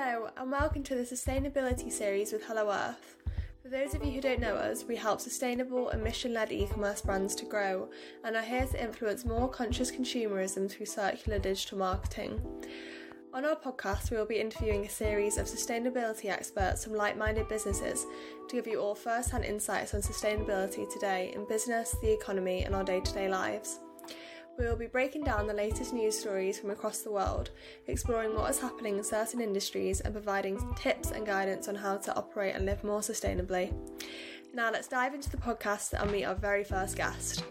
Hello, and welcome to the Sustainability series with Hello Earth. For those of you who don't know us, we help sustainable and mission led e commerce brands to grow and are here to influence more conscious consumerism through circular digital marketing. On our podcast, we will be interviewing a series of sustainability experts from like minded businesses to give you all first hand insights on sustainability today in business, the economy, and our day to day lives. We will be breaking down the latest news stories from across the world, exploring what is happening in certain industries, and providing tips and guidance on how to operate and live more sustainably. Now, let's dive into the podcast and meet our very first guest.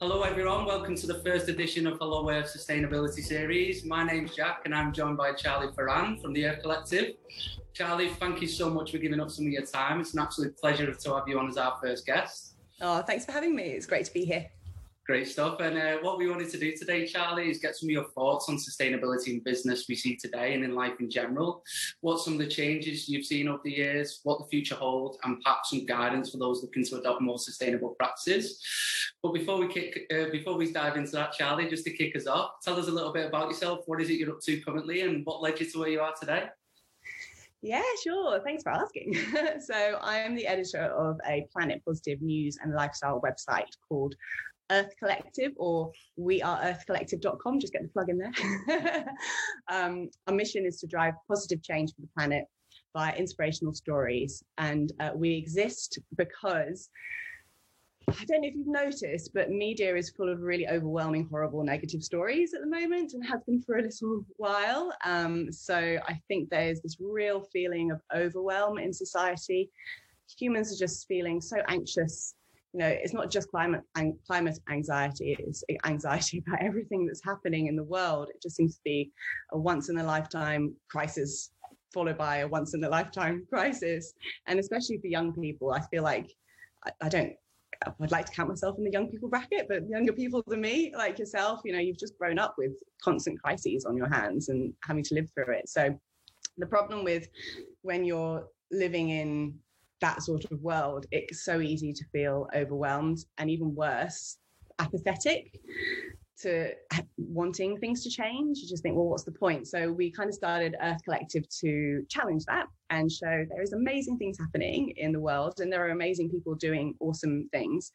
Hello, everyone. Welcome to the first edition of Hello Earth Sustainability Series. My name's Jack, and I'm joined by Charlie Ferrand from the Earth Collective. Charlie, thank you so much for giving up some of your time. It's an absolute pleasure to have you on as our first guest. Oh, thanks for having me. It's great to be here. Great stuff. And uh, what we wanted to do today, Charlie, is get some of your thoughts on sustainability in business we see today and in life in general. What some of the changes you've seen over the years, what the future holds, and perhaps some guidance for those looking to adopt more sustainable practices. But before we kick, uh, before we dive into that, Charlie, just to kick us off, tell us a little bit about yourself. What is it you're up to currently, and what led you to where you are today? Yeah, sure. Thanks for asking. so, I am the editor of a planet positive news and lifestyle website called Earth Collective or weareearthcollective.com. Just get the plug in there. um, our mission is to drive positive change for the planet via inspirational stories. And uh, we exist because I don't know if you've noticed, but media is full of really overwhelming, horrible, negative stories at the moment and has been for a little while. Um, so I think there's this real feeling of overwhelm in society. Humans are just feeling so anxious you know, it's not just climate and climate anxiety, it's anxiety about everything that's happening in the world. It just seems to be a once in a lifetime crisis followed by a once in a lifetime crisis. And especially for young people, I feel like I, I don't I'd like to count myself in the young people bracket, but younger people than me, like yourself, you know, you've just grown up with constant crises on your hands and having to live through it. So the problem with when you're living in that sort of world, it's so easy to feel overwhelmed and even worse, apathetic to wanting things to change. You just think, well, what's the point? So we kind of started Earth Collective to challenge that and show there is amazing things happening in the world and there are amazing people doing awesome things.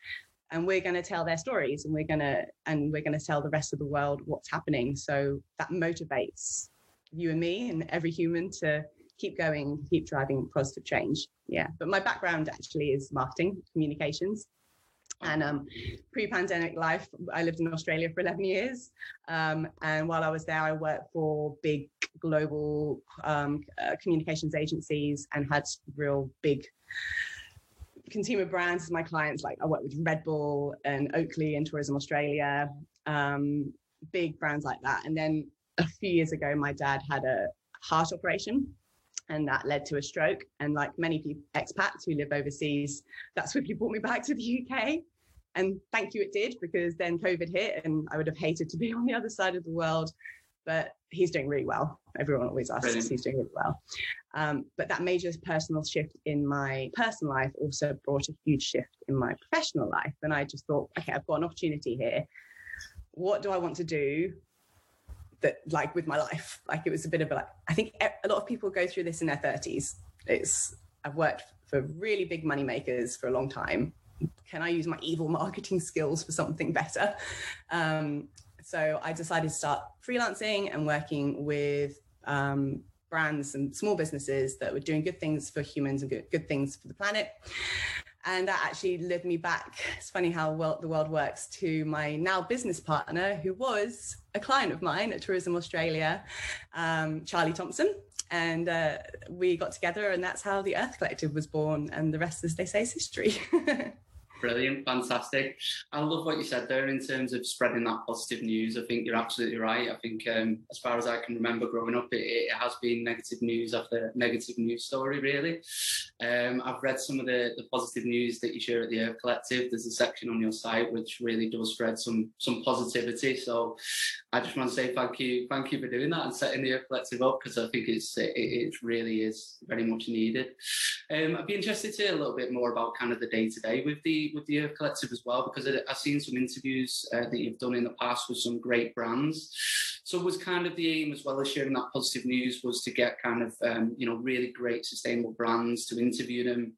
And we're going to tell their stories and we're going to and we're going to tell the rest of the world what's happening. So that motivates you and me and every human to keep going, keep driving positive change. Yeah. But my background actually is marketing, communications. And um, pre-pandemic life, I lived in Australia for 11 years. Um, and while I was there, I worked for big global um, uh, communications agencies and had real big consumer brands as my clients. Like I worked with Red Bull and Oakley and Tourism Australia, um, big brands like that. And then a few years ago, my dad had a heart operation and that led to a stroke. And like many people, expats who live overseas, that swiftly brought me back to the UK. And thank you, it did, because then COVID hit and I would have hated to be on the other side of the world. But he's doing really well. Everyone always asks, Brilliant. he's doing really well. Um, but that major personal shift in my personal life also brought a huge shift in my professional life. And I just thought, okay, I've got an opportunity here. What do I want to do that like with my life. Like it was a bit of a like i think a lot of people go through this in their 30s it's i've worked for really big money makers for a long time. Can i use my evil marketing skills for something better? Um, so i decided to start freelancing and working with um, brands and small businesses that were doing good things for humans and good, good things for the planet and that actually led me back. It's funny how well the world works to my now business partner, who was a client of mine at Tourism Australia, um, Charlie Thompson. And uh, we got together, and that's how the Earth Collective was born. And the rest, as they say, is history. Brilliant, fantastic. I love what you said there in terms of spreading that positive news. I think you're absolutely right. I think, um, as far as I can remember growing up, it, it, has been negative news after negative news story, really. Um, I've read some of the, the positive news that you share at the Earth Collective. There's a section on your site which really does spread some some positivity. So I just want to say thank you, thank you for doing that and setting the Earth Collective up because I think it's it, it, really is very much needed. Um, I'd be interested to hear a little bit more about kind of the day to day with the with the Earth Collective as well because I've seen some interviews uh, that you've done in the past with some great brands. So was kind of the aim as well as sharing that positive news was to get kind of um, you know really great sustainable brands to interview them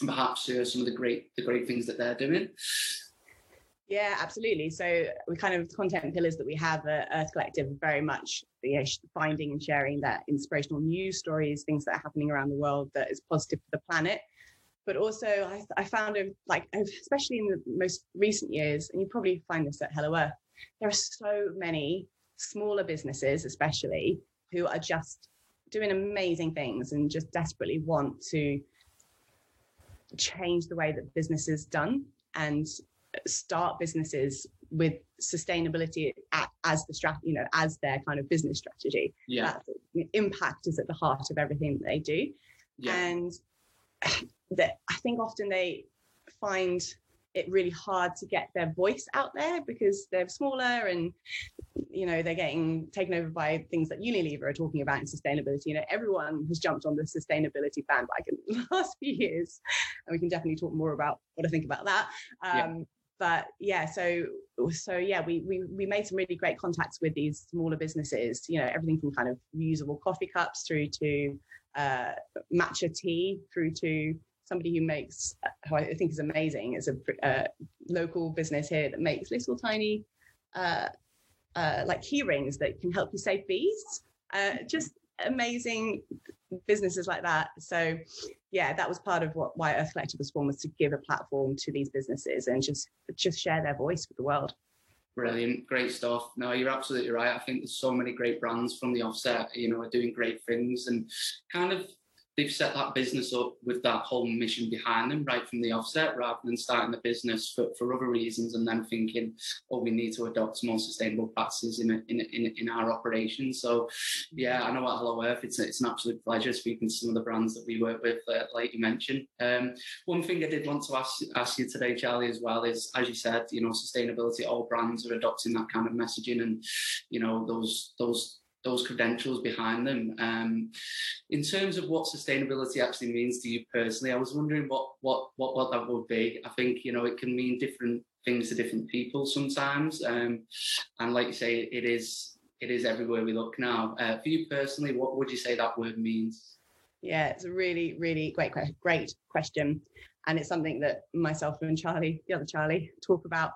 and perhaps share some of the great the great things that they're doing. Yeah, absolutely. So we kind of content pillars that we have at Earth Collective very much you know, finding and sharing that inspirational news stories, things that are happening around the world that is positive for the planet. But also, I, I found it like, especially in the most recent years, and you probably find this at Hello Earth, there are so many smaller businesses, especially, who are just doing amazing things and just desperately want to change the way that business is done and start businesses with sustainability as the strat, you know, as their kind of business strategy. Yeah. That impact is at the heart of everything that they do. Yeah. And that I think often they find it really hard to get their voice out there because they're smaller and you know they're getting taken over by things that Unilever are talking about in sustainability. You know, everyone has jumped on the sustainability bandwagon in the last few years, and we can definitely talk more about what I think about that. Um, yeah but yeah so so yeah we, we we made some really great contacts with these smaller businesses you know everything from kind of reusable coffee cups through to uh, matcha tea through to somebody who makes who i think is amazing is a uh, local business here that makes little tiny uh, uh, like key rings that can help you save bees uh, just amazing businesses like that. So yeah, that was part of what why Earth Collective was formed was to give a platform to these businesses and just just share their voice with the world. Brilliant, great stuff. No, you're absolutely right. I think there's so many great brands from the offset, you know, are doing great things and kind of they've set that business up with that whole mission behind them right from the offset rather than starting the business for, for other reasons and then thinking oh we need to adopt more sustainable practices in, in, in, in our operations. So yeah i know at hello earth it's, it's an absolute pleasure speaking to some of the brands that we work with uh, like you mentioned. Um, one thing i did want to ask, ask you today charlie as well is as you said you know sustainability all brands are adopting that kind of messaging and you know those those those credentials behind them. Um, in terms of what sustainability actually means to you personally, I was wondering what what what what that would be. I think you know it can mean different things to different people sometimes, um, and like you say, it is it is everywhere we look now. Uh, for you personally, what would you say that word means? Yeah, it's a really really great great question, and it's something that myself and Charlie, the other Charlie, talk about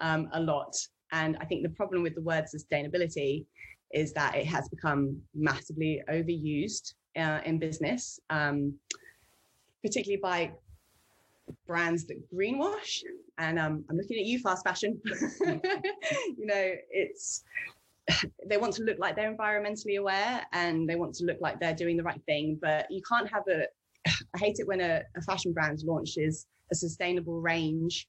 um, a lot. And I think the problem with the word sustainability is that it has become massively overused uh, in business, um, particularly by brands that greenwash. And um, I'm looking at you, fast fashion. you know, it's they want to look like they're environmentally aware and they want to look like they're doing the right thing, but you can't have a. I hate it when a, a fashion brand launches a sustainable range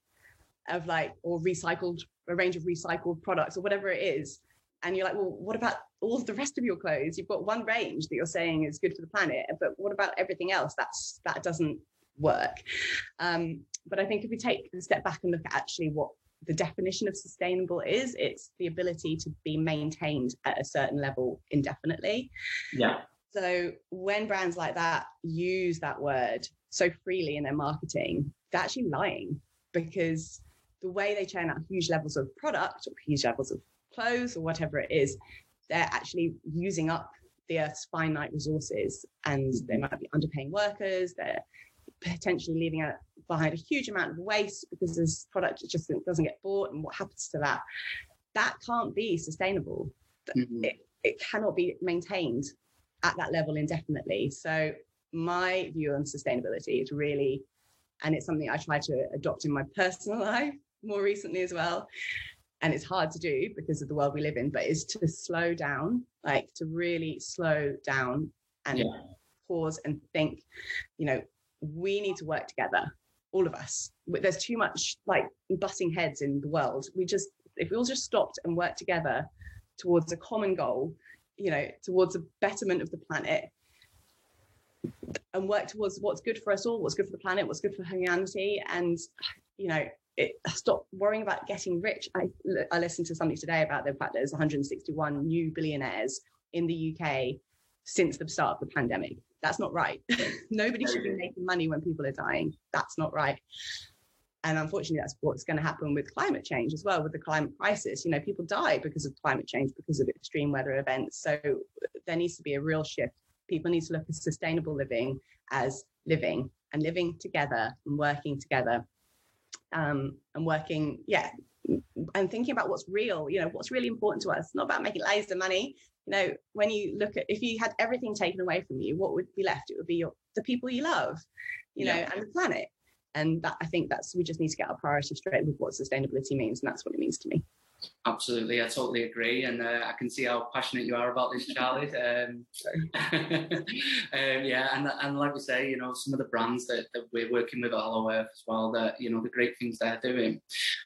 of like or recycled a range of recycled products or whatever it is and you're like well what about all the rest of your clothes? You've got one range that you're saying is good for the planet but what about everything else? That's that doesn't work. Um, but i think if we take a step back and look at actually what the definition of sustainable is it's the ability to be maintained at a certain level indefinitely. Yeah. So when brands like that use that word so freely in their marketing they're actually lying because the way they churn out huge levels of product or huge levels of clothes or whatever it is, they're actually using up the Earth's finite resources and they might be underpaying workers, they're potentially leaving out behind a huge amount of waste because this product just doesn't get bought and what happens to that? That can't be sustainable. Mm-hmm. it, it cannot be maintained at that level indefinitely. So my view on sustainability is really and it's something i try to adopt in my personal life more recently as well and it's hard to do because of the world we live in, but is to slow down, like to really slow down and yeah. pause and think, you know, we need to work together, all of us. There's too much like butting heads in the world. We just, if we all just stopped and worked together towards a common goal, you know, towards a betterment of the planet, and work towards what's good for us all, what's good for the planet, what's good for humanity, and you know, it, stop worrying about getting rich. I, I listened to something today about the fact that there's 161 new billionaires in the UK since the start of the pandemic. That's not right. Nobody should be making money when people are dying. That's not right. and unfortunately that's what's going to happen with climate change as well with the climate crisis you know people die because of climate change because of extreme weather events so there needs to be a real shift people need to look at sustainable living as living and living together and working together um, and working yeah and thinking about what's real you know what's really important to us not about making loads of money. You know when you look at if you had everything taken away from you what would be left? It would be your the people you love you yeah. know and the planet. And that i think that's we just need to get our priorities straight with what sustainability means and that's what it means to me Absolutely, I totally agree, and uh, I can see how passionate you are about this, Charlie. Um, um, yeah, and and like we say, you know, some of the brands that, that we're working with at Hello Earth as well, that you know the great things they're doing.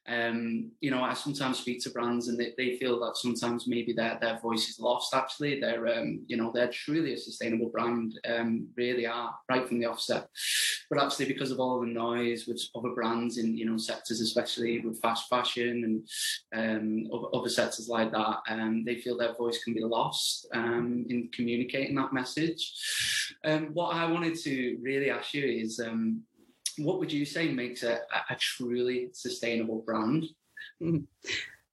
Um, you know, I sometimes speak to brands and they, they feel that sometimes maybe their their voice is lost. Actually, they're um, you know they're truly a sustainable brand, um, really are right from the offset. But actually, because of all the noise with other brands in you know sectors, especially with fast fashion and um, other, sectors like that, um, they feel their voice can be lost um, in communicating that message. Um, what I wanted to really ask you is, um, what would you say makes a, a truly sustainable brand?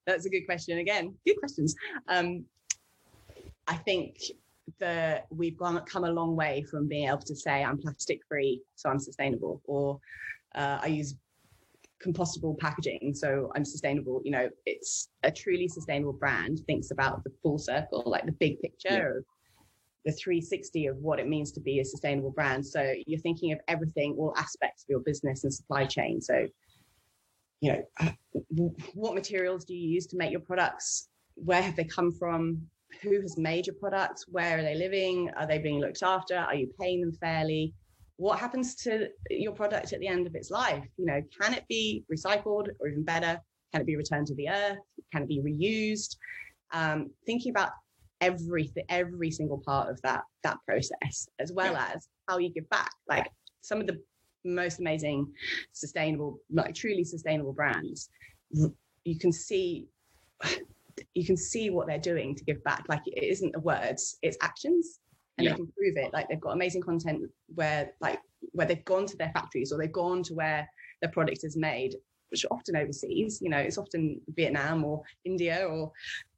That's a good question. Again, good questions. Um, I think the we've gone come a long way from being able to say I'm plastic free, so I'm sustainable, or uh, I use compostable packaging so i'm sustainable you know it's a truly sustainable brand thinks about the full circle like the big picture yeah. of the 360 of what it means to be a sustainable brand. So you're thinking of everything all aspects of your business and supply chain. So you know uh, what materials do you use to make your products? Where have they come from? Who has made your products? Where are they living? Are they being looked after? Are you paying them fairly what happens to your product at the end of its life? You know can it be recycled or even better? Can it be returned to the earth? Can it be reused? Um, thinking about every every single part of that that process as well yeah. as how you give back. Like some of the most amazing sustainable like truly sustainable brands you can see you can see what they're doing to give back. Like it isn't the words it's actions and yeah. they can prove it. Like they've got amazing content where like where they've gone to their factories or they've gone to where their product is made, which are often overseas. You know, it's often Vietnam or India or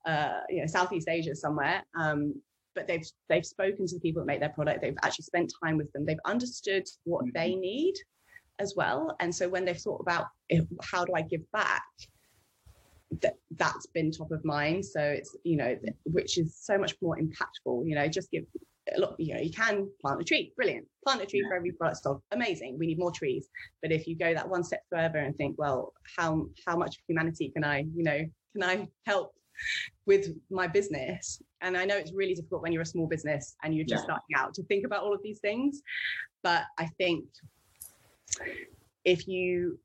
uh, you know Southeast Asia somewhere. Um, but they've they've spoken to the people that make their product. They've actually spent time with them. They've understood what mm-hmm. they need as well. And so when they've thought about how do I give back, that that's been top of mind. So it's you know which is so much more impactful. You know, just give look, you know, you can plant a tree, brilliant. Plant a tree yeah. for every product stock, amazing. We need more trees. But if you go that one step further and think, well, how how much humanity can I, you know, can I help with my business? And I know it's really difficult when you're a small business and you're just yeah. starting out to think about all of these things. But I think if you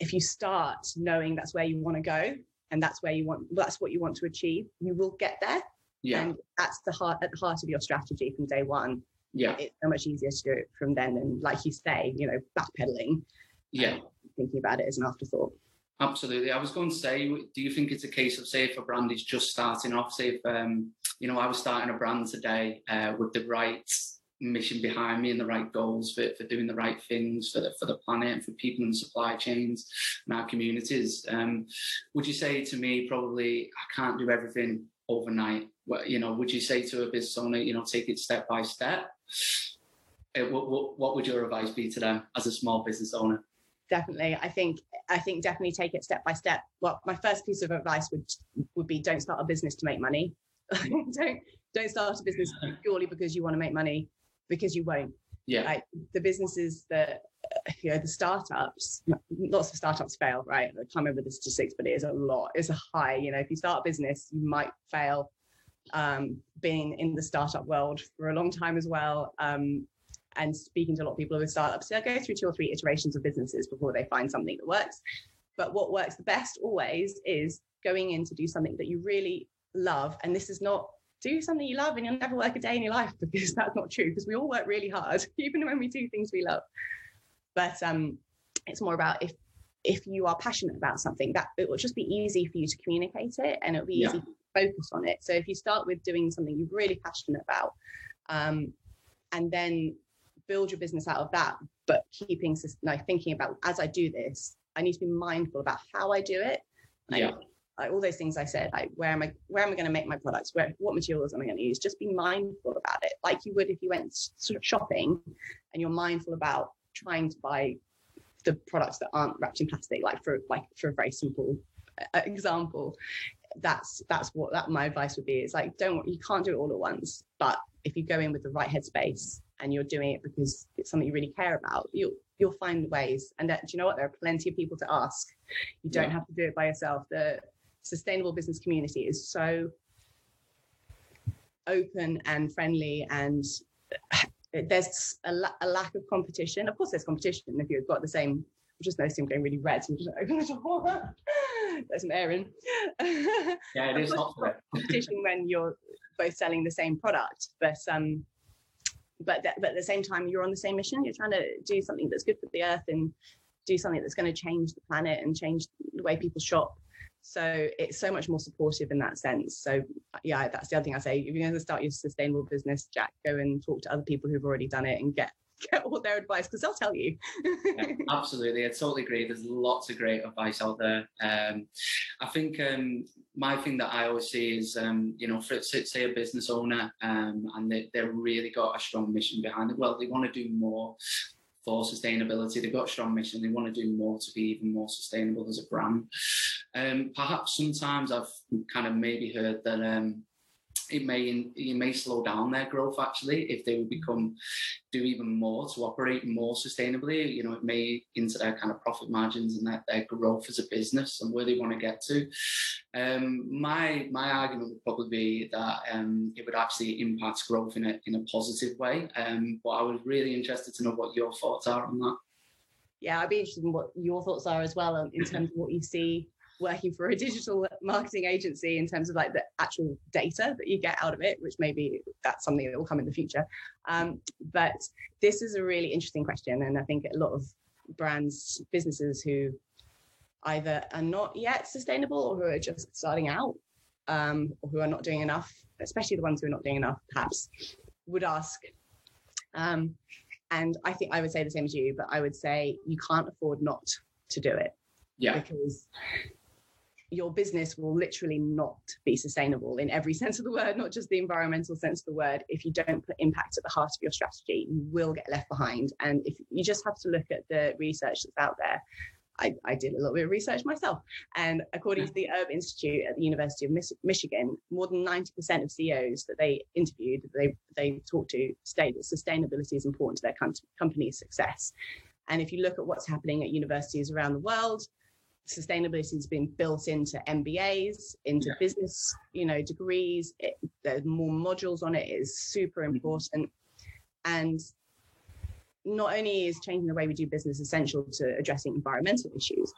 if you start knowing that's where you want to go and that's where you want that's what you want to achieve, you will get there yeah. And that's the heart at the heart of your strategy from day one. Yeah. It's so much easier to do it from then. And like you say, you know, backpedaling. Yeah. Thinking about it as an afterthought. Absolutely. I was going to say, do you think it's a case of, say, if a brand is just starting off, say, if, um, you know, I was starting a brand today uh, with the right mission behind me and the right goals for, for doing the right things for the, for the planet and for people in supply chains and our communities. Um, would you say to me, probably, I can't do everything overnight? You know, would you say to a business owner, you know, take it step by step? Uh, what, what, what would your advice be to them as a small business owner? Definitely, I think I think definitely take it step by step. Well, my first piece of advice would would be don't start a business to make money. don't don't start a business purely because you want to make money because you won't. Yeah. Like the businesses that you know the startups lots of startups fail right i can't remember the statistics but it is a lot it's a high you know if you start a business you might fail um, being in the startup world for a long time as well um, and speaking to a lot of people with startups. They go through two or three iterations of businesses before they find something that works. But what works the best always is going in to do something that you really love. And this is not do something you love and you'll never work a day in your life because that's not true because we all work really hard even when we do things we love. But um, it's more about if if you are passionate about something, that it will just be easy for you to communicate it and it'll be yeah. easy focus on it. So if you start with doing something you're really passionate about, um, and then build your business out of that, but keeping like thinking about as I do this, I need to be mindful about how I do it. Like, yeah. Like all those things I said, like where am I, where am I going to make my products? Where, what materials am I going to use? Just be mindful about it, like you would if you went sort of shopping, and you're mindful about trying to buy the products that aren't wrapped in plastic. Like for like for a very simple uh, example, that's that's what that my advice would be. It's like don't you can't do it all at once, but if you go in with the right headspace and you're doing it because it's something you really care about, you'll you'll find ways. And that, do you know what? There are plenty of people to ask. You don't yeah. have to do it by yourself. The sustainable business community is so open and friendly and there's a, la- a, lack of competition. Of course, there's competition if you've got the same. I just noticed him going really red. So I'm just open the door. There's an Aaron. Yeah, it is hot competition when you're both selling the same product, but um, but th- but at the same time, you're on the same mission. You're trying to do something that's good for the earth and do something that's going to change the planet and change the way people shop. So it's so much more supportive in that sense. So yeah, that's the other thing I say. If you're going to start your sustainable business, Jack, go and talk to other people who've already done it and get get all their advice because they'll tell you. yeah, absolutely, I totally agree. There's lots of great advice out there. Um, I think um, my thing that I always see is, um, you know, for say a business owner um, and they, they've really got a strong mission behind it. Well, they want to do more for sustainability. They've got a strong mission. They want to do more to be even more sustainable as a brand. Um, perhaps sometimes I've kind of maybe heard that um, it may it may slow down their growth actually if they would become do even more to operate more sustainably. You know it may into their kind of profit margins and that their growth as a business and where they want to get to. Um, my my argument would probably be that um, it would actually impact growth in a in a positive way. Um, but I was really interested to know what your thoughts are on that. Yeah I'd be interested in what your thoughts are as well in terms of what you see working for a digital marketing agency in terms of like the actual data that you get out of it, which maybe that's something that will come in the future. Um, but this is a really interesting question. And I think a lot of brands, businesses who either are not yet sustainable or who are just starting out um, or who are not doing enough, especially the ones who are not doing enough, perhaps, would ask. Um, and I think I would say the same as you, but I would say you can't afford not to do it. Yeah. Because your business will literally not be sustainable in every sense of the word, not just the environmental sense of the word. If you don't put impact at the heart of your strategy, you will get left behind. And if you just have to look at the research that's out there, I, I did a little bit of research myself. And according to the Erb Institute at the University of Michigan, more than 90% of CEOs that they interviewed, that they, they talked to, state that sustainability is important to their com- company's success. And if you look at what's happening at universities around the world, sustainability has been built into MBAs, into yeah. business, you know, degrees. It, there's more modules on it. It is super mm-hmm. important, and not only is changing the way we do business essential to addressing environmental issues,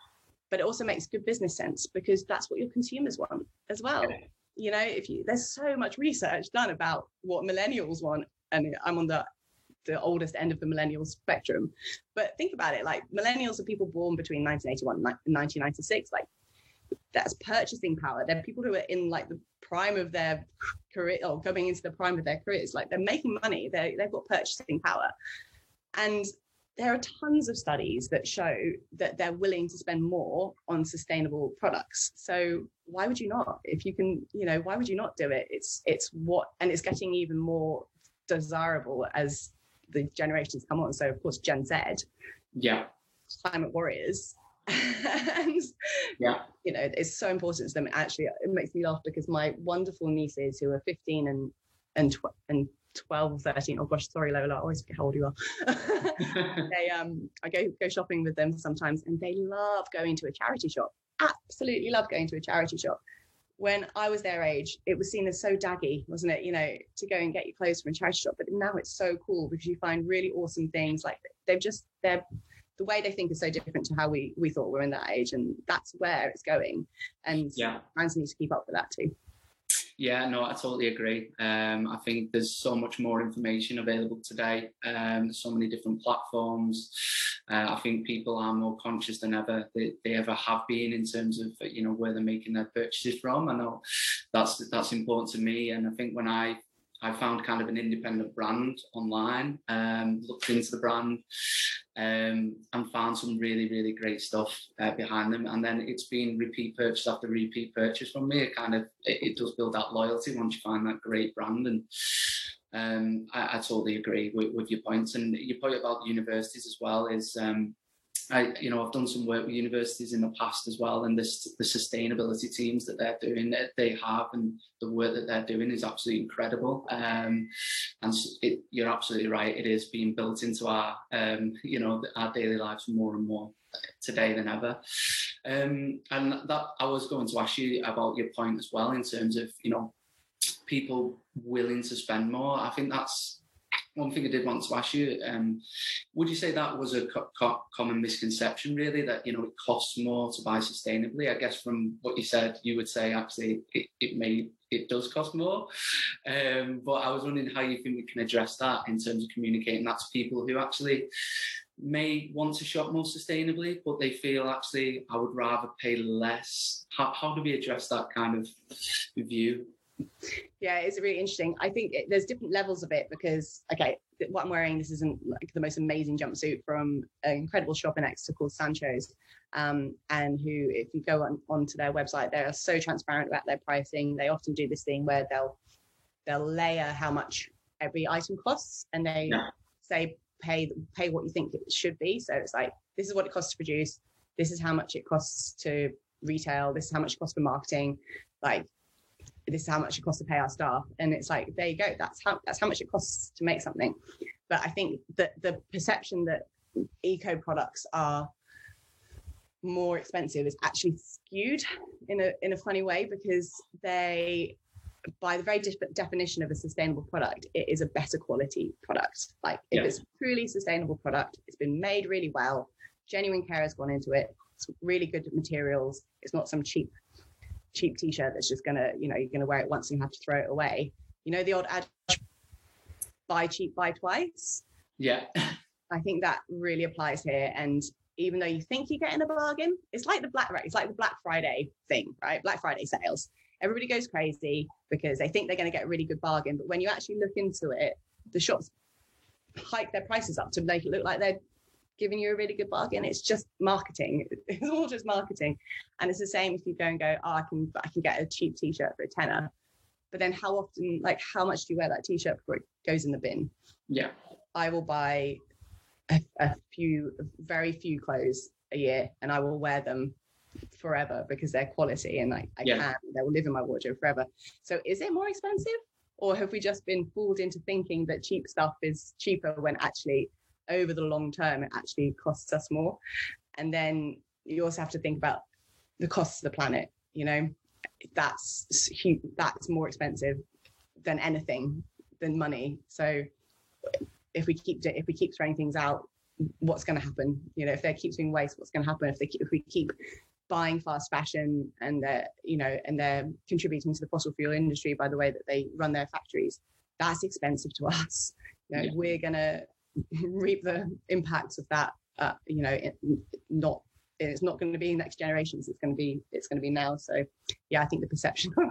but it also makes good business sense because that's what your consumers want as well. Yeah. You know, if you there's so much research done about what millennials want, and I'm on the the oldest end of the millennial spectrum. But think about it like millennials are people born between 1981 and 1996. Like that's purchasing power. They're people who are in like the prime of their career or coming into the prime of their careers. Like they're making money, they they've got purchasing power. And there are tons of studies that show that they're willing to spend more on sustainable products. So why would you not? If you can, you know, why would you not do it? It's it's what and it's getting even more desirable as the generations come on. So of course, Gen Z, yeah, climate warriors. and yeah, you know, it's so important to them. Actually, it makes me laugh because my wonderful nieces who are 15 and and tw- and 12 or 13 oh gosh sorry lola i always forget how old you are they um i go go shopping with them sometimes and they love going to a charity shop absolutely love going to a charity shop when I was their age, it was seen as so daggy, wasn't it? You know, to go and get your clothes from a charity shop. But now it's so cool because you find really awesome things. Like they've just they're the way they think is so different to how we we thought we are in that age, and that's where it's going. And yeah, brands need to keep up with that too. Yeah, no, I totally agree. Um, I think there's so much more information available today. Um, so many different platforms. Uh, I think people are more conscious than ever they, they ever have been in terms of you know where they're making their purchases from. I know that's that's important to me, and I think when I I found kind of an independent brand online, um, looked into the brand, um, and found some really, really great stuff uh, behind them. And then it's been repeat purchase after repeat purchase from me. It kind of it, it does build that loyalty once you find that great brand. And um, I, I, totally agree with, with, your points. And your point about universities as well is um, I, you know, I've done some work with universities in the past as well, and this the sustainability teams that they're doing, that they have, and the work that they're doing is absolutely incredible. Um, and it, you're absolutely right; it is being built into our, um, you know, our daily lives more and more today than ever. Um, and that I was going to ask you about your point as well in terms of, you know, people willing to spend more. I think that's one thing I did want to ask you, um, would you say that was a co- co- common misconception, really, that you know it costs more to buy sustainably? I guess from what you said, you would say actually it, it may it does cost more. Um, but I was wondering how you think we can address that in terms of communicating that to people who actually may want to shop more sustainably, but they feel actually I would rather pay less. How, how do we address that kind of view? Yeah it's really interesting. I think it, there's different levels of it because okay what i'm wearing this isn't like the most amazing jumpsuit from an incredible shop in exeter called sancho's um, and who if you go on onto their website they are so transparent about their pricing. They often do this thing where they'll they'll layer how much every item costs and they yeah. say pay pay what you think it should be. So it's like this is what it costs to produce. This is how much it costs to retail. This is how much it costs for marketing. Like this is how much it costs to pay our staff. And it's like there you go. That's how that's how much it costs to make something. But i think that the perception that eco products are more expensive is actually skewed in a in a funny way because they by the very de- definition of a sustainable product it is a better quality product. Like if yeah. it's truly sustainable product it's been made really well genuine care has gone into it it's really good materials it's not some cheap cheap t-shirt that's just gonna you know you're gonna wear it once and have to throw it away. You know the old ad buy cheap buy twice. Yeah. I think that really applies here. And even though you think you're getting a bargain it's like the black it's like the black friday thing right? Black friday sales. Everybody goes crazy because they think they're going to get a really good bargain. But when you actually look into it the shops hike their prices up to make it look like they're giving you a really good bargain. It's just marketing. It's all just marketing. And it's the same if you go and go, oh, I can I can get a cheap t-shirt for a tenner. But then how often, like how much do you wear that t-shirt before it goes in the bin? Yeah. I will buy a, a few, very few clothes a year and I will wear them forever because they're quality and like I yeah. can, they will live in my wardrobe forever. So is it more expensive? Or have we just been fooled into thinking that cheap stuff is cheaper when actually over the long term, it actually costs us more. And then you also have to think about the costs of the planet. You know, that's that's more expensive than anything than money. So if we keep if we keep throwing things out, what's going to happen? You know, if they keep doing waste, what's going to happen? If they keep, if we keep buying fast fashion and they're you know and they're contributing to the fossil fuel industry by the way that they run their factories, that's expensive to us. You know, yeah. we're gonna reap the impacts of that. Uh, you know, it, not it's not going to be next generations. It's going to be it's going to be now. So, yeah, I think the perception of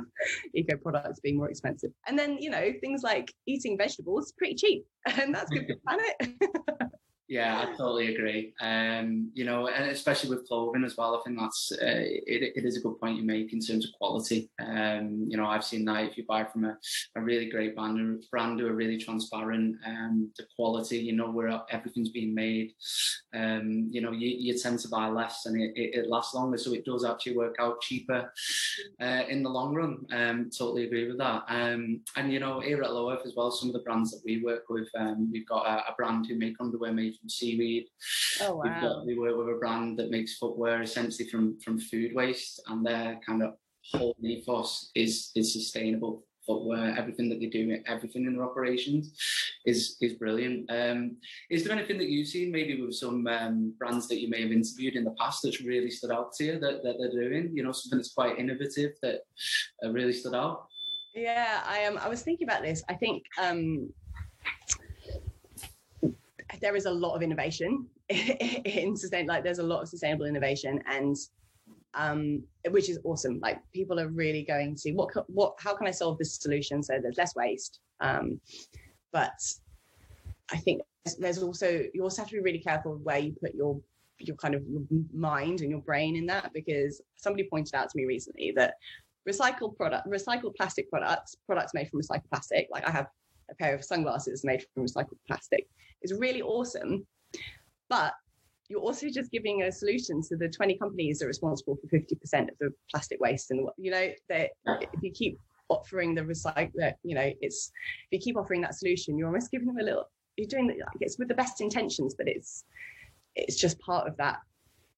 eco products being more expensive, and then you know things like eating vegetables pretty cheap, and that's good for the planet. Yeah, I totally agree. Um, you know, and especially with clothing as well, I think that's uh, it, it is a good point you make in terms of quality. Um, you know, I've seen that if you buy from a, a really great brand, brand who are really transparent, um, the quality, you know, where everything's being made, um, you know, you, you tend to buy less and it, it, it, lasts longer. So it does actually work out cheaper uh, in the long run. Um, totally agree with that. Um, and, you know, here at Hello Earth as well, some of the brands that we work with, um, we've got a, a brand who make underwear made from seaweed. Oh wow! We've got, we work with a brand that makes footwear essentially from from food waste, and their kind of whole ethos is is sustainable footwear. Everything that they do, everything in their operations, is is brilliant. Um, is there anything that you've seen maybe with some um, brands that you may have interviewed in the past that's really stood out to you that, that they're doing? You know, something that's quite innovative that uh, really stood out. Yeah, I am. Um, I was thinking about this. I think um, there is a lot of innovation in sustain like there's a lot of sustainable innovation and um, which is awesome. Like people are really going to what what how can i solve this solution so there's less waste? Um, but i think there's also you also have to be really careful where you put your your kind of your mind and your brain in that because somebody pointed out to me recently that recycled product recycled plastic products products made from recycled plastic like i have a pair of sunglasses made from recycled plastic. Is really awesome but you're also just giving a solution to the 20 companies that are responsible for 50% of the plastic waste and you know that if you keep offering the recycle you know it's if you keep offering that solution you're almost giving them a little you're doing like it's with the best intentions but it's it's just part of that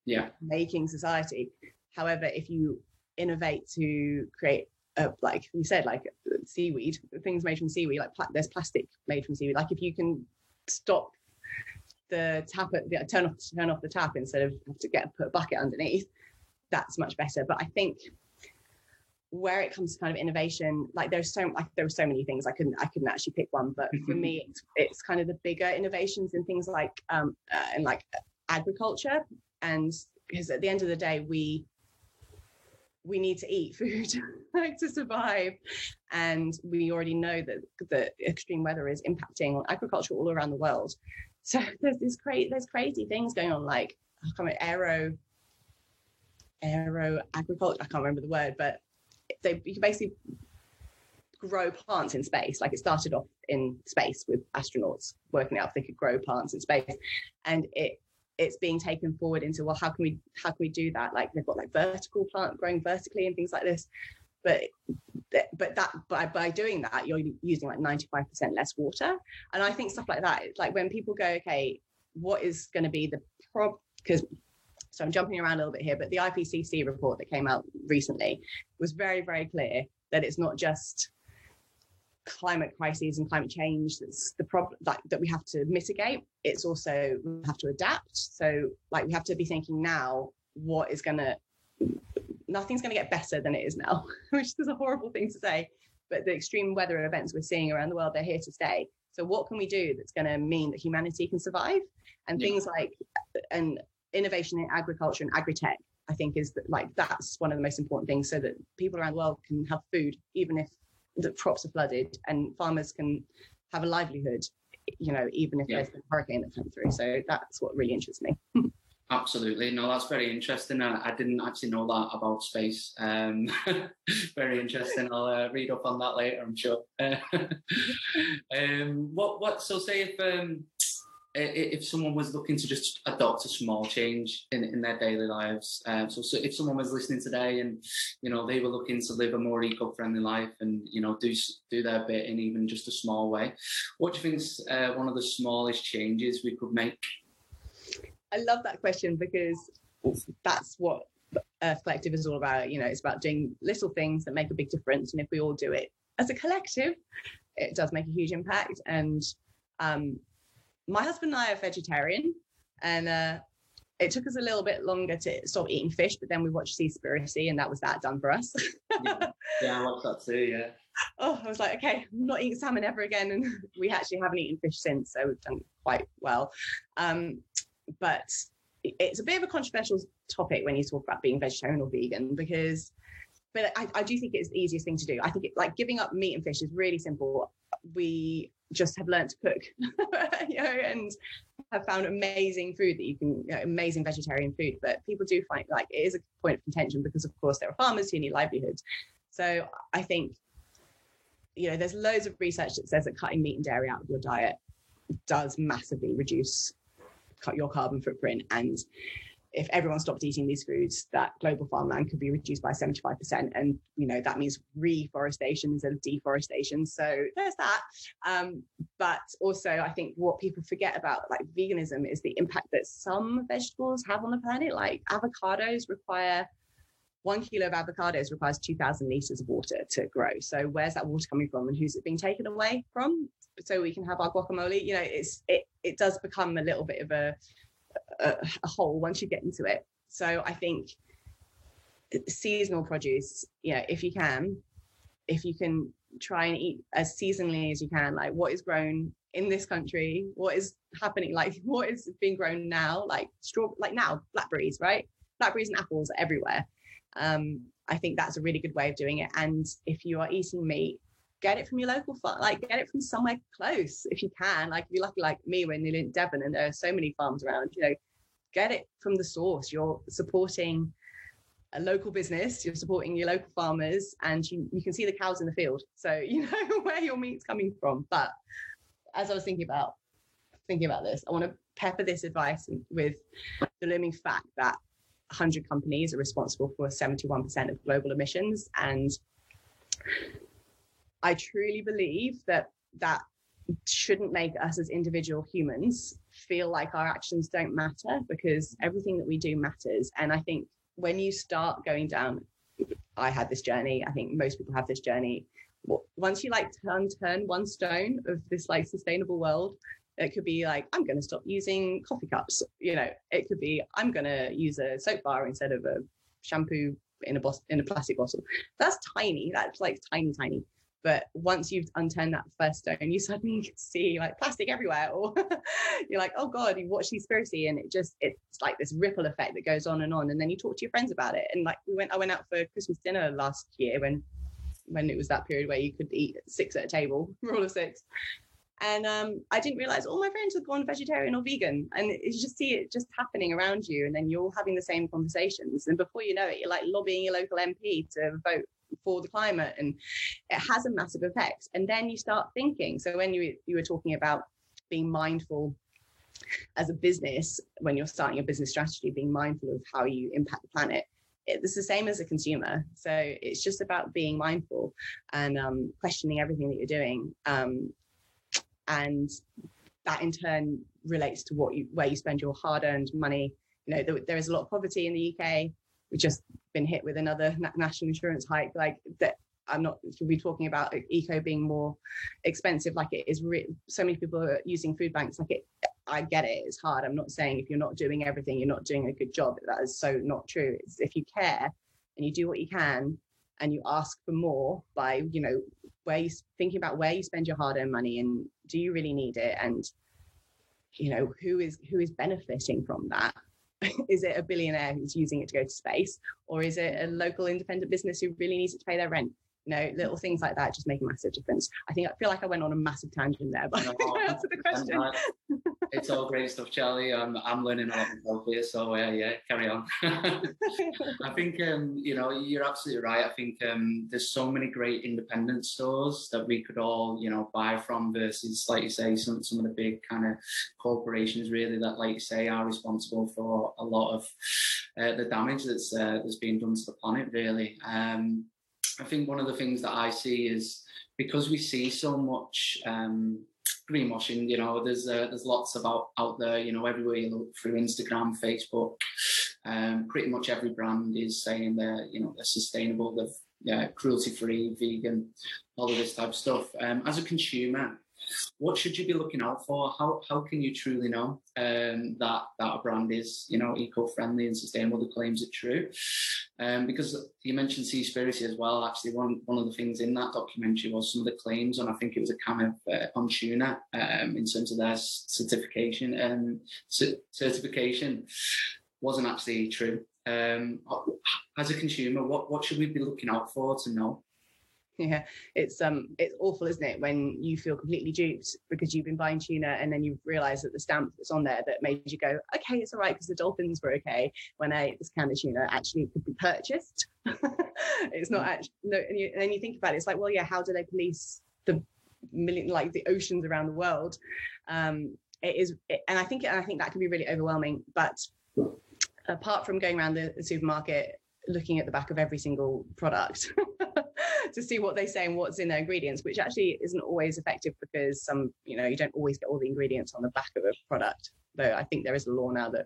yeah. making society. However if you innovate to create a, like you said like seaweed things made from seaweed like pla- there's plastic made from seaweed. Like if you can stop the tap at the turn off turn off the tap instead of have to get put a bucket underneath that's much better. But i think where it comes to kind of innovation like there's so like there were so many things. I couldn't i couldn't actually pick one. But for me it's, it's kind of the bigger innovations in things like um uh, and like agriculture. And because at the end of the day we we need to eat food like to survive. And we already know that the extreme weather is impacting on agriculture all around the world. So there's this crazy there's crazy things going on like I can't remember, aero aero agriculture i can't remember the word but they you can basically grow plants in space. Like it started off in space with astronauts working out if they could grow plants in space. And it it's being taken forward into well how can we how can we do that? Like they've got like vertical plant growing vertically and things like this. But but that by, by doing that you're using like 95% less water. And i think stuff like that like when people go okay what is going to be the prob because so i'm jumping around a little bit here but the ipcc report that came out recently was very very clear that it's not just climate crises and climate change that's the problem like that we have to mitigate it's also we have to adapt. So like we have to be thinking now what is going to nothing's going to get better than it is now which is a horrible thing to say but the extreme weather events we're seeing around the world they're here to stay. So what can we do that's going to mean that humanity can survive? And yeah. things like and innovation in agriculture and agri-tech i think is that like that's one of the most important things so that people around the world can have food even if the crops are flooded and farmers can have a livelihood you know even if yeah. there's a hurricane that comes through so that's what really interests me Absolutely. No, that's very interesting. I, I, didn't actually know that about space. Um, very interesting. I'll uh, read up on that later, I'm sure. um, what, what, so say if, um, if someone was looking to just adopt a small change in, in their daily lives, um, so, so, if someone was listening today and you know they were looking to live a more eco-friendly life and you know do do their bit in even just a small way, what do you think is uh, one of the smallest changes we could make? I love that question because that's what Earth Collective is all about. You know, it's about doing little things that make a big difference, and if we all do it as a collective, it does make a huge impact. And um, my husband and I are vegetarian, and uh, it took us a little bit longer to stop eating fish, but then we watched Seaspiracy, and that was that done for us. yeah. yeah, I watched that too. Yeah. Oh, I was like, okay, I'm not eating salmon ever again, and we actually haven't eaten fish since, so we've done quite well. Um, but it's a bit of a controversial topic when you talk about being vegetarian or vegan because but I, I do think it's the easiest thing to do. I think it, like giving up meat and fish is really simple. We just have learned to cook, you know, and have found amazing food that you can, you know, amazing vegetarian food. But people do find like it is a point of contention because, of course, there are farmers who need livelihoods. So I think, you know, there's loads of research that says that cutting meat and dairy out of your diet does massively reduce your carbon footprint and if everyone stopped eating these foods, that global farmland could be reduced by 75%. And, you know, that means reforestation instead of deforestation. So there's that. Um, but also, I think what people forget about like veganism is the impact that some vegetables have on the planet. Like avocados require one kilo of avocados requires 2,000 liters of water to grow. So where's that water coming from and who's it being taken away from? So we can have our guacamole. You know, it's it it does become a little bit of a a, a hole once you get into it. So I think seasonal produce, yeah, if you can, if you can try and eat as seasonally as you can, like what is grown in this country, what is happening, like what is being grown now, like straw, like now blackberries, right? Blackberries and apples are everywhere. Um, I think that's a really good way of doing it. And if you are eating meat, get it from your local farm, like get it from somewhere close if you can. Like if you're lucky like me when you're in Devon and there are so many farms around, you know, get it from the source. You're supporting a local business, you're supporting your local farmers, and you, you can see the cows in the field. So you know where your meat's coming from. But as I was thinking about thinking about this, I want to pepper this advice with the looming fact that 100 companies are responsible for 71% of global emissions and I truly believe that that shouldn't make us as individual humans feel like our actions don't matter because everything that we do matters. And I think when you start going down, I had this journey, I think most people have this journey. Once you like turn turn one stone of this like sustainable world, it could be like i'm going to stop using coffee cups you know it could be i'm going to use a soap bar instead of a shampoo in a bottle in a plastic bottle that's tiny that's like tiny tiny but once you've unturned that first stone, you suddenly see like plastic everywhere, or you're like, oh God, you watch Seaspiracy and it just it's like this ripple effect that goes on and on. And then you talk to your friends about it. And like we went, I went out for Christmas dinner last year when when it was that period where you could eat six at a table, rule of six. And um, I didn't realize all my friends had gone vegetarian or vegan. And you just see it just happening around you. And then you're having the same conversations. And before you know it, you're like lobbying your local MP to vote for the climate and it has a massive effect. And then you start thinking so when you you were talking about being mindful as a business when you're starting a business strategy being mindful of how you impact the planet it's the same as a consumer. So it's just about being mindful and um, questioning everything that you're doing um, and that in turn relates to what you where you spend your hard-earned money. You know there, there is a lot of poverty in the uk we've just been hit with another national insurance hike like that i'm not be talking about eco being more expensive? Like it is re- so many people are using food banks like it i get it it's hard. I'm not saying if you're not doing everything you're not doing a good job. That is so not true. It's if you care and you do what you can and you ask for more by you know where you thinking about where you spend your hard-earned money and do you really need it? And you know who is who is benefiting from that is it a billionaire who's using it to go to space or is it a local independent business who really needs it to pay their rent you know little things like that just make a massive difference. I think i feel like i went on a massive tangent there but no, I answered the question. it's all great stuff charli. I'm, I'm learning a lot myself here so uh, yeah carry on. I think um, you know you're absolutely right. I think um, there's so many great independent stores that we could all you know buy from versus like you say some, some of the big kind of corporations really that like you say are responsible for a lot of uh, the damage that's uh, that's being done to the planet really. Um, I think one of the things that I see is because we see so much um, greenwashing. You know, there's uh, there's lots about out there. You know, everywhere you look through Instagram, Facebook, um, pretty much every brand is saying they're you know they're sustainable, they're yeah, cruelty free, vegan, all of this type of stuff. Um, as a consumer, what should you be looking out for? How how can you truly know um, that that a brand is you know eco-friendly and sustainable? The claims are true, um, because you mentioned Sea Seaspiracy as well. Actually, one one of the things in that documentary was some of the claims and I think it was a can of uh, on tuna um, in terms of their certification and um, certification wasn't actually true. Um, as a consumer, what what should we be looking out for to know? Yeah it's um it's awful isn't it when you feel completely duped because you've been buying tuna and then you realize that the stamp that's on there that made you go okay it's all right because the dolphins were okay when i ate this can of tuna actually could be purchased it's not mm. actually no and, you, and then you think about it it's like well yeah how do they police the million like the oceans around the world um it is it, and i think and i think that can be really overwhelming but apart from going around the supermarket looking at the back of every single product to see what they say and what's in their ingredients, which actually isn't always effective because some, you know, you don't always get all the ingredients on the back of a product. Though I think there is a law now that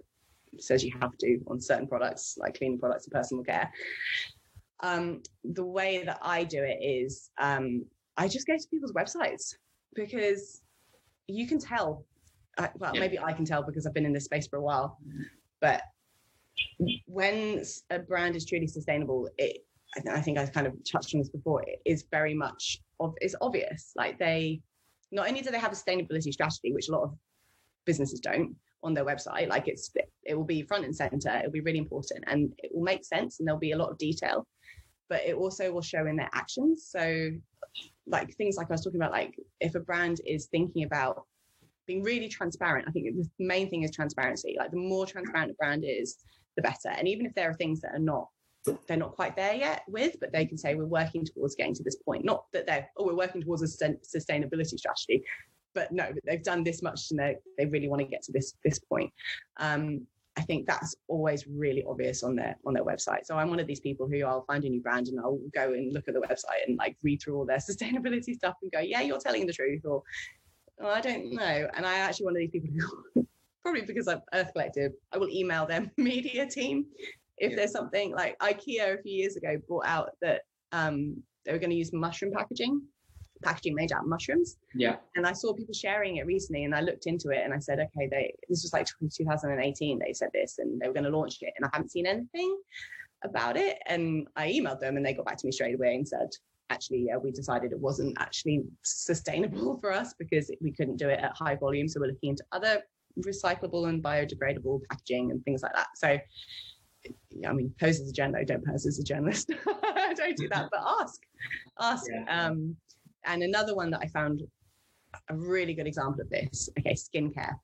says you have to on certain products, like cleaning products and personal care. Um, the way that I do it is um, I just go to people's websites because you can tell. Uh, well, yeah. maybe I can tell because I've been in this space for a while, but when a brand is truly sustainable, it I think I've kind of touched on this before, it is very much of it's obvious. Like they not only do they have a sustainability strategy, which a lot of businesses don't on their website, like it's it will be front and center, it'll be really important and it will make sense and there'll be a lot of detail, but it also will show in their actions. So like things like I was talking about, like if a brand is thinking about being really transparent, I think the main thing is transparency. Like the more transparent a brand is, the better. And even if there are things that are not they're not quite there yet with, but they can say we're working towards getting to this point. Not that they're oh we're working towards a sustainability strategy, but no, they've done this much and they they really want to get to this this point. Um, I think that's always really obvious on their on their website. So I'm one of these people who I'll find a new brand and I'll go and look at the website and like read through all their sustainability stuff and go, yeah, you're telling the truth, or oh, I don't know. And I actually one of these people who probably because I'm Earth Collective, I will email their media team if yeah. there's something like IKEA a few years ago brought out that um, they were going to use mushroom packaging packaging made out of mushrooms. Yeah. And I saw people sharing it recently and I looked into it and I said, okay, they this was like 2018, they said this and they were going to launch it and I haven't seen anything about it. And I emailed them and they got back to me straight away and said, actually, yeah, we decided it wasn't actually sustainable for us because we couldn't do it at high volume. So we're looking into other recyclable and biodegradable packaging and things like that. So I mean, pose as a journalist, don't pose as a journalist. don't do that, but ask, ask. Yeah. Um, and another one that I found a really good example of this, okay, skincare.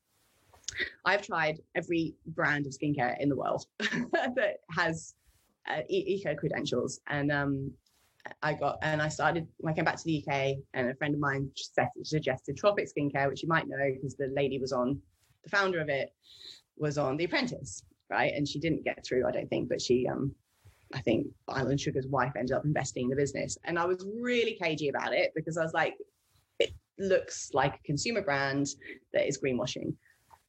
I've tried every brand of skincare in the world that has uh, eco credentials. And um, I got, and I started, when I came back to the UK, and a friend of mine suggested Tropic Skincare, which you might know because the lady was on, the founder of it was on The Apprentice, right? And she didn't get through, I don't think, but she um, I think Alan Sugar's wife ended up investing in the business. And I was really cagey about it because I was like, it looks like a consumer brand that is greenwashing.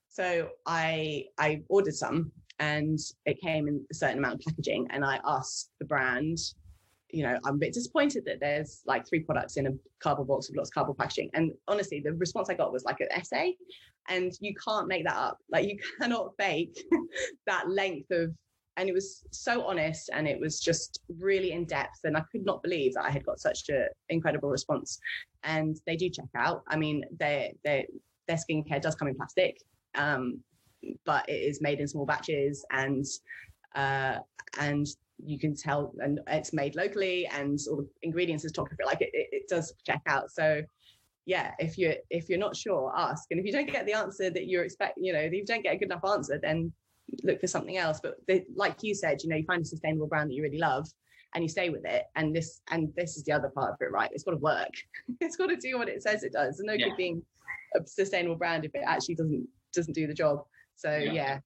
So I I ordered some and it came in a certain amount of packaging. And I asked the brand, you know, I'm a bit disappointed that there's like three products in a cardboard box with lots of cardboard packaging. And honestly, the response I got was like an essay. And you can't make that up. Like you cannot fake that length of and it was so honest and it was just really in depth and i could not believe that i had got such an incredible response and they do check out i mean their their their skincare does come in plastic um, but it is made in small batches and uh, and you can tell and it's made locally and all the ingredients is talking about like it, it, it does check out so yeah if you're if you're not sure ask and if you don't get the answer that you're expecting you know if you don't get a good enough answer then look for something else. But they, like you said, you know, you find a sustainable brand that you really love and you stay with it. And this and this is the other part of it, right? It's got to work. it's got to do what it says it does. And no yeah. good being a sustainable brand if it actually doesn't doesn't do the job. So yeah. yeah,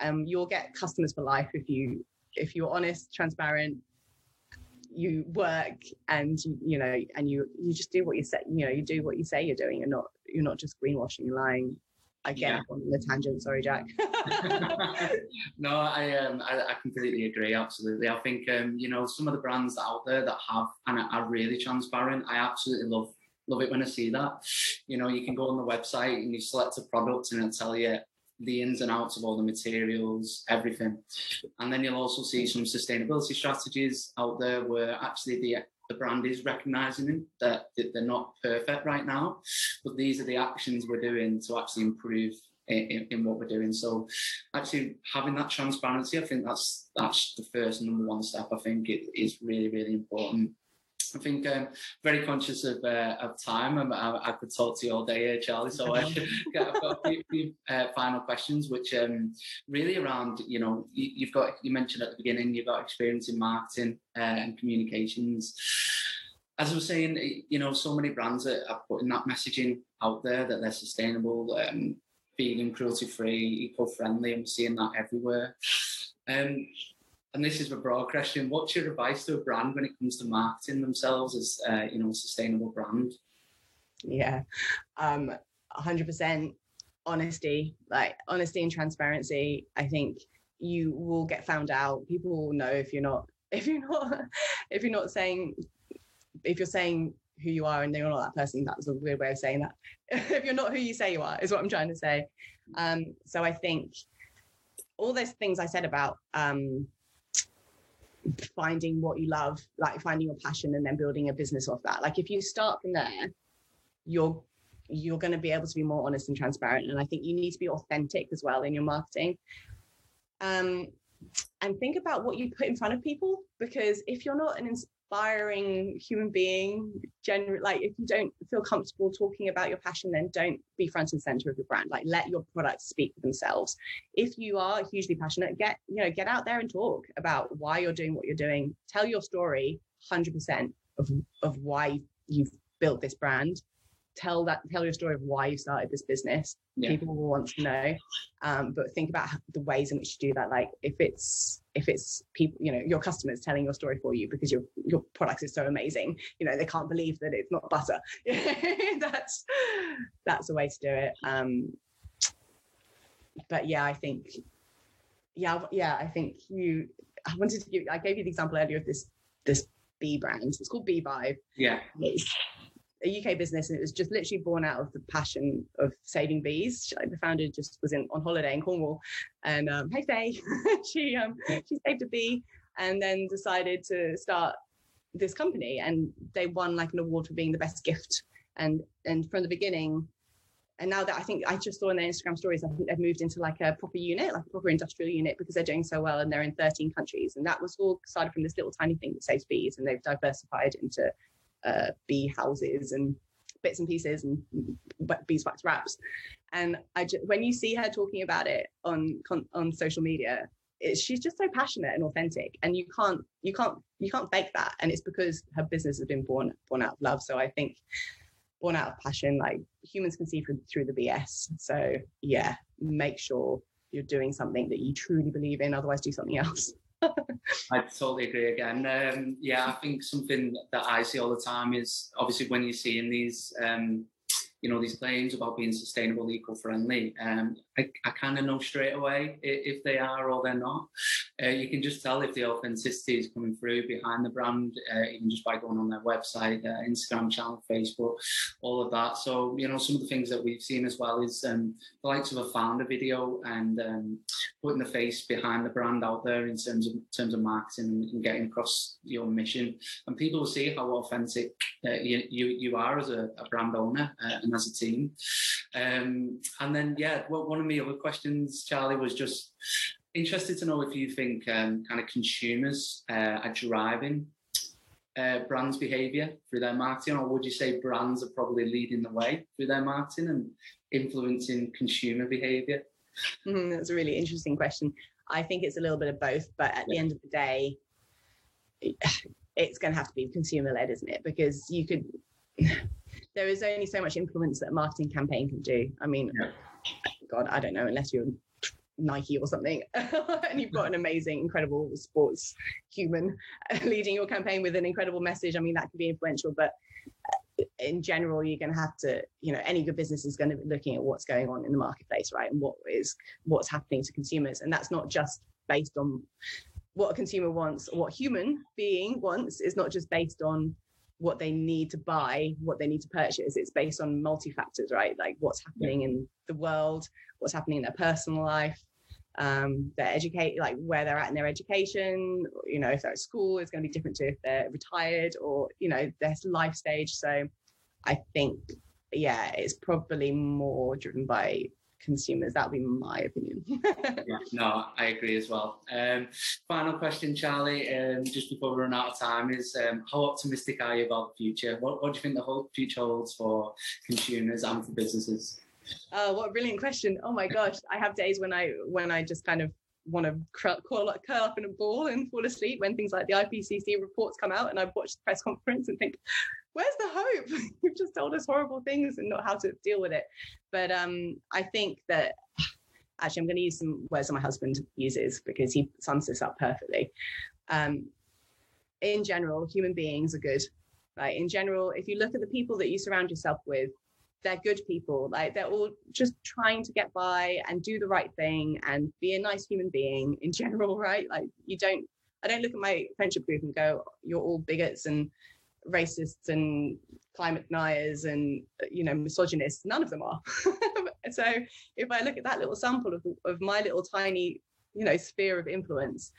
um, you'll get customers for life if you if you're honest, transparent, you work and you know and you you just do what you say you know you do what you say you're doing and not you're not just greenwashing and lying I get yeah. on the tangent. Sorry, Jack. no, I um, I, I, completely agree. Absolutely, I think um, you know some of the brands out there that have and are really transparent. I absolutely love love it when I see that. You know, you can go on the website and you select a product and it'll tell you the ins and outs of all the materials, everything. And then you'll also see some sustainability strategies out there where actually the the brand is recognizing that, that they're not perfect right now, but these are the actions we're doing to actually improve in, in, what we're doing. So actually having that transparency, I think that's that's the first number one step. I think it is really, really important. I think I'm um, very conscious of uh, of time. I, I, could talk to you all day here, Charli. So I, have got a few, few uh, final questions, which um, really around you know you, have got you mentioned at the beginning you've got experience in marketing uh, and communications. As I was saying, you know, so many brands are, are putting that messaging out there that they're sustainable, um, vegan, cruelty free, eco friendly. I'm seeing that everywhere. Um, and this is a broad question. What's your advice to a brand when it comes to marketing themselves as uh, you know a sustainable brand? Yeah, um, 100% honesty, like honesty and transparency. I think you will get found out. People will know if you're not if you're not if you're not saying if you're saying who you are and you're not that person. That was a weird way of saying that. if you're not who you say you are, is what I'm trying to say. Um, so I think all those things I said about um, finding what you love, like finding your passion and then building a business off that. Like if you start from there, you're you're going to be able to be more honest and transparent. And I think you need to be authentic as well in your marketing. Um, and think about what you put in front of people because if you're not an inspiring human being generally like if you don't feel comfortable talking about your passion then don't be front and center of your brand. Like let your products speak for themselves. If you are hugely passionate get you know get out there and talk about why you're doing what you're doing. Tell your story 100% of, of why you've built this brand. Tell that tell your story of why you started this business. Yeah. people will want to know. Um, but think about the ways in which you do that. Like if it's if it's people you know your customers telling your story for you because your your product is so amazing you know they can't believe that it's not butter. That's that's a way to do it. Um but yeah i think yeah yeah i think you i wanted to give i gave you the example earlier of this this b brand. It's called Beevive. Yeah. It's a UK business, and it was just literally born out of the passion of saving bees. Like the founder just was in on holiday in Cornwall, and um, hey Faye, she um, she saved a bee, and then decided to start this company, and they won like an award for being the best gift. And and from the beginning, and now that I think I just saw in their Instagram stories, I think they've moved into like a proper unit, like a proper industrial unit, because they're doing so well and they're in 13 countries. And that was all started from this little tiny thing that saves bees, and they've diversified into uh, bee houses and bits and pieces and beeswax wraps. And I just, when you see her talking about it on on social media, it, she's just so passionate and authentic, and you can't you can't you can't fake that. And it's because her business has been born born out of love. So I think born out of passion, like humans can see through, through the BS. So yeah, make sure you're doing something that you truly believe in. Otherwise, do something else. I totally agree again. Um, yeah, I think something that I see all the time is obviously when you're seeing these um, you know these claims about being sustainable, eco-friendly. Um, I, I kind of know straight away if they are or they're not. Uh, you can just tell if the authenticity is coming through behind the brand, uh, even just by going on their website, Instagram channel, Facebook, all of that. So you know some of the things that we've seen as well is um, the likes of a founder video and um, putting the face behind the brand out there in terms of in terms of marketing and getting across your mission, and people will see how authentic uh, you, you, you are as a, a brand owner uh, and as a team. Um, and then, yeah, well, one of my other questions, Charli, was just interested to know if you think um, kind of consumers uh, are driving uh, brands' behaviour through their marketing, or would you say brands are probably leading the way through their marketing and influencing consumer behaviour? Mm, that's a really interesting question. I think it's a little bit of both, but at yeah. the end of the day, it's going to have to be consumer led, isn't it? Because you could there is only so much influence that a marketing campaign can do. I mean, yeah. God, I don't know, unless you're Nike or something, and you've got an amazing, incredible sports human leading your campaign with an incredible message. I mean, that could be influential, but uh, in general, you're going to have to, you know, any good business is going to be looking at what's going on in the marketplace, right, and what is what's happening to consumers, and that's not just based on what a consumer wants or what human being wants. Is not just based on what they need to buy, what they need to purchase. It's based on multi factors, right? Like what's happening yeah. in the world, what's happening in their personal life, um, their educate, like where they're at in their education. You know, if they're at school, it's going to be different to if they're retired or you know their life stage. So, I think, yeah, it's probably more driven by consumers. That would be my opinion. yeah, no, I agree as well. Um, final question, Charli, um, just before we run out of time, is um, how optimistic are you about the future? What, what do you think the whole future holds for consumers and for businesses? Oh, what a brilliant question! Oh my gosh, I have days when I when I just kind of want to curl, curl up in a ball and fall asleep when things like the IPCC reports come out, and I watch the press conference and think, where's the hope? You've just told us horrible things and not how to deal with it. But um, I think that actually, I'm going to use some words that my husband uses because he sums this up perfectly. Um, in general, human beings are good. Right. In general, if you look at the people that you surround yourself with, they're good people. Like they're all just trying to get by and do the right thing and be a nice human being in general, right? Like you don't I don't look at my friendship group and go, you're all bigots and racists and climate deniers and you know misogynists none of them are. So if i look at that little sample of, of my little tiny you know sphere of influence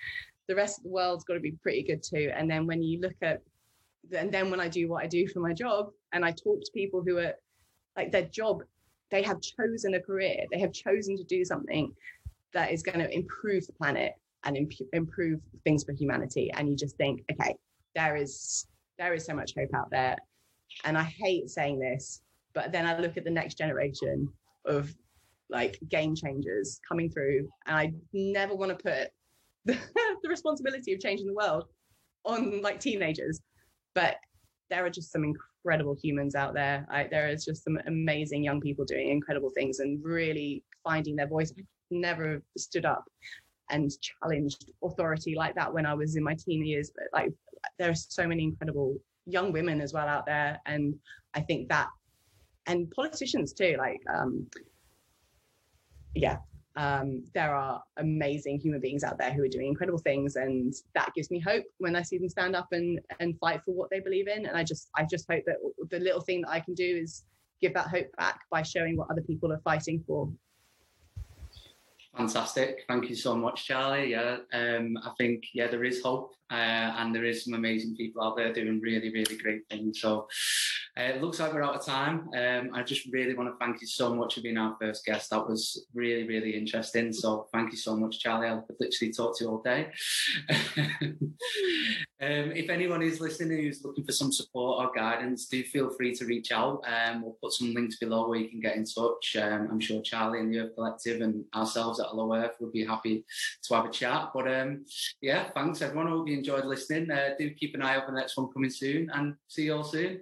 the rest of the world's got to be pretty good too. And then when you look at and then when i do what i do for my job and i talk to people who are like their job they have chosen a career they have chosen to do something that is going to improve the planet and imp- improve things for humanity. And you just think okay there is there is so much hope out there. And I hate saying this, but then I look at the next generation of like game changers coming through, and I never want to put the, responsibility of changing the world on like teenagers, but there are just some incredible humans out there. I, there is just some amazing young people doing incredible things and really finding their voice. I never stood up and challenged authority like that when I was in my teen years. But like, there are so many incredible young women as well out there, and I think that, and politicians too. Like, um, yeah, um, there are amazing human beings out there who are doing incredible things, and that gives me hope when I see them stand up and and fight for what they believe in. And I just I just hope that the little thing that I can do is give that hope back by showing what other people are fighting for. Fantastic. Thank you so much, Charli. Yeah, um, I think yeah, there is hope, uh, and there is some amazing people out there doing really, really great things. So uh, it looks like we're out of time. Um, I just really want to thank you so much for being our first guest. That was really, really interesting. So thank you so much, Charli. I'll literally talk to you all day. um, if anyone is listening who's looking for some support or guidance, do feel free to reach out. Um, we'll put some links below where you can get in touch. Um, I'm sure Charli and the Earth Collective and ourselves at Hello Earth would be happy to have a chat. But um, yeah, thanks everyone. I hope you enjoyed listening. Uh, do keep an eye out for the next one coming soon and see you all soon.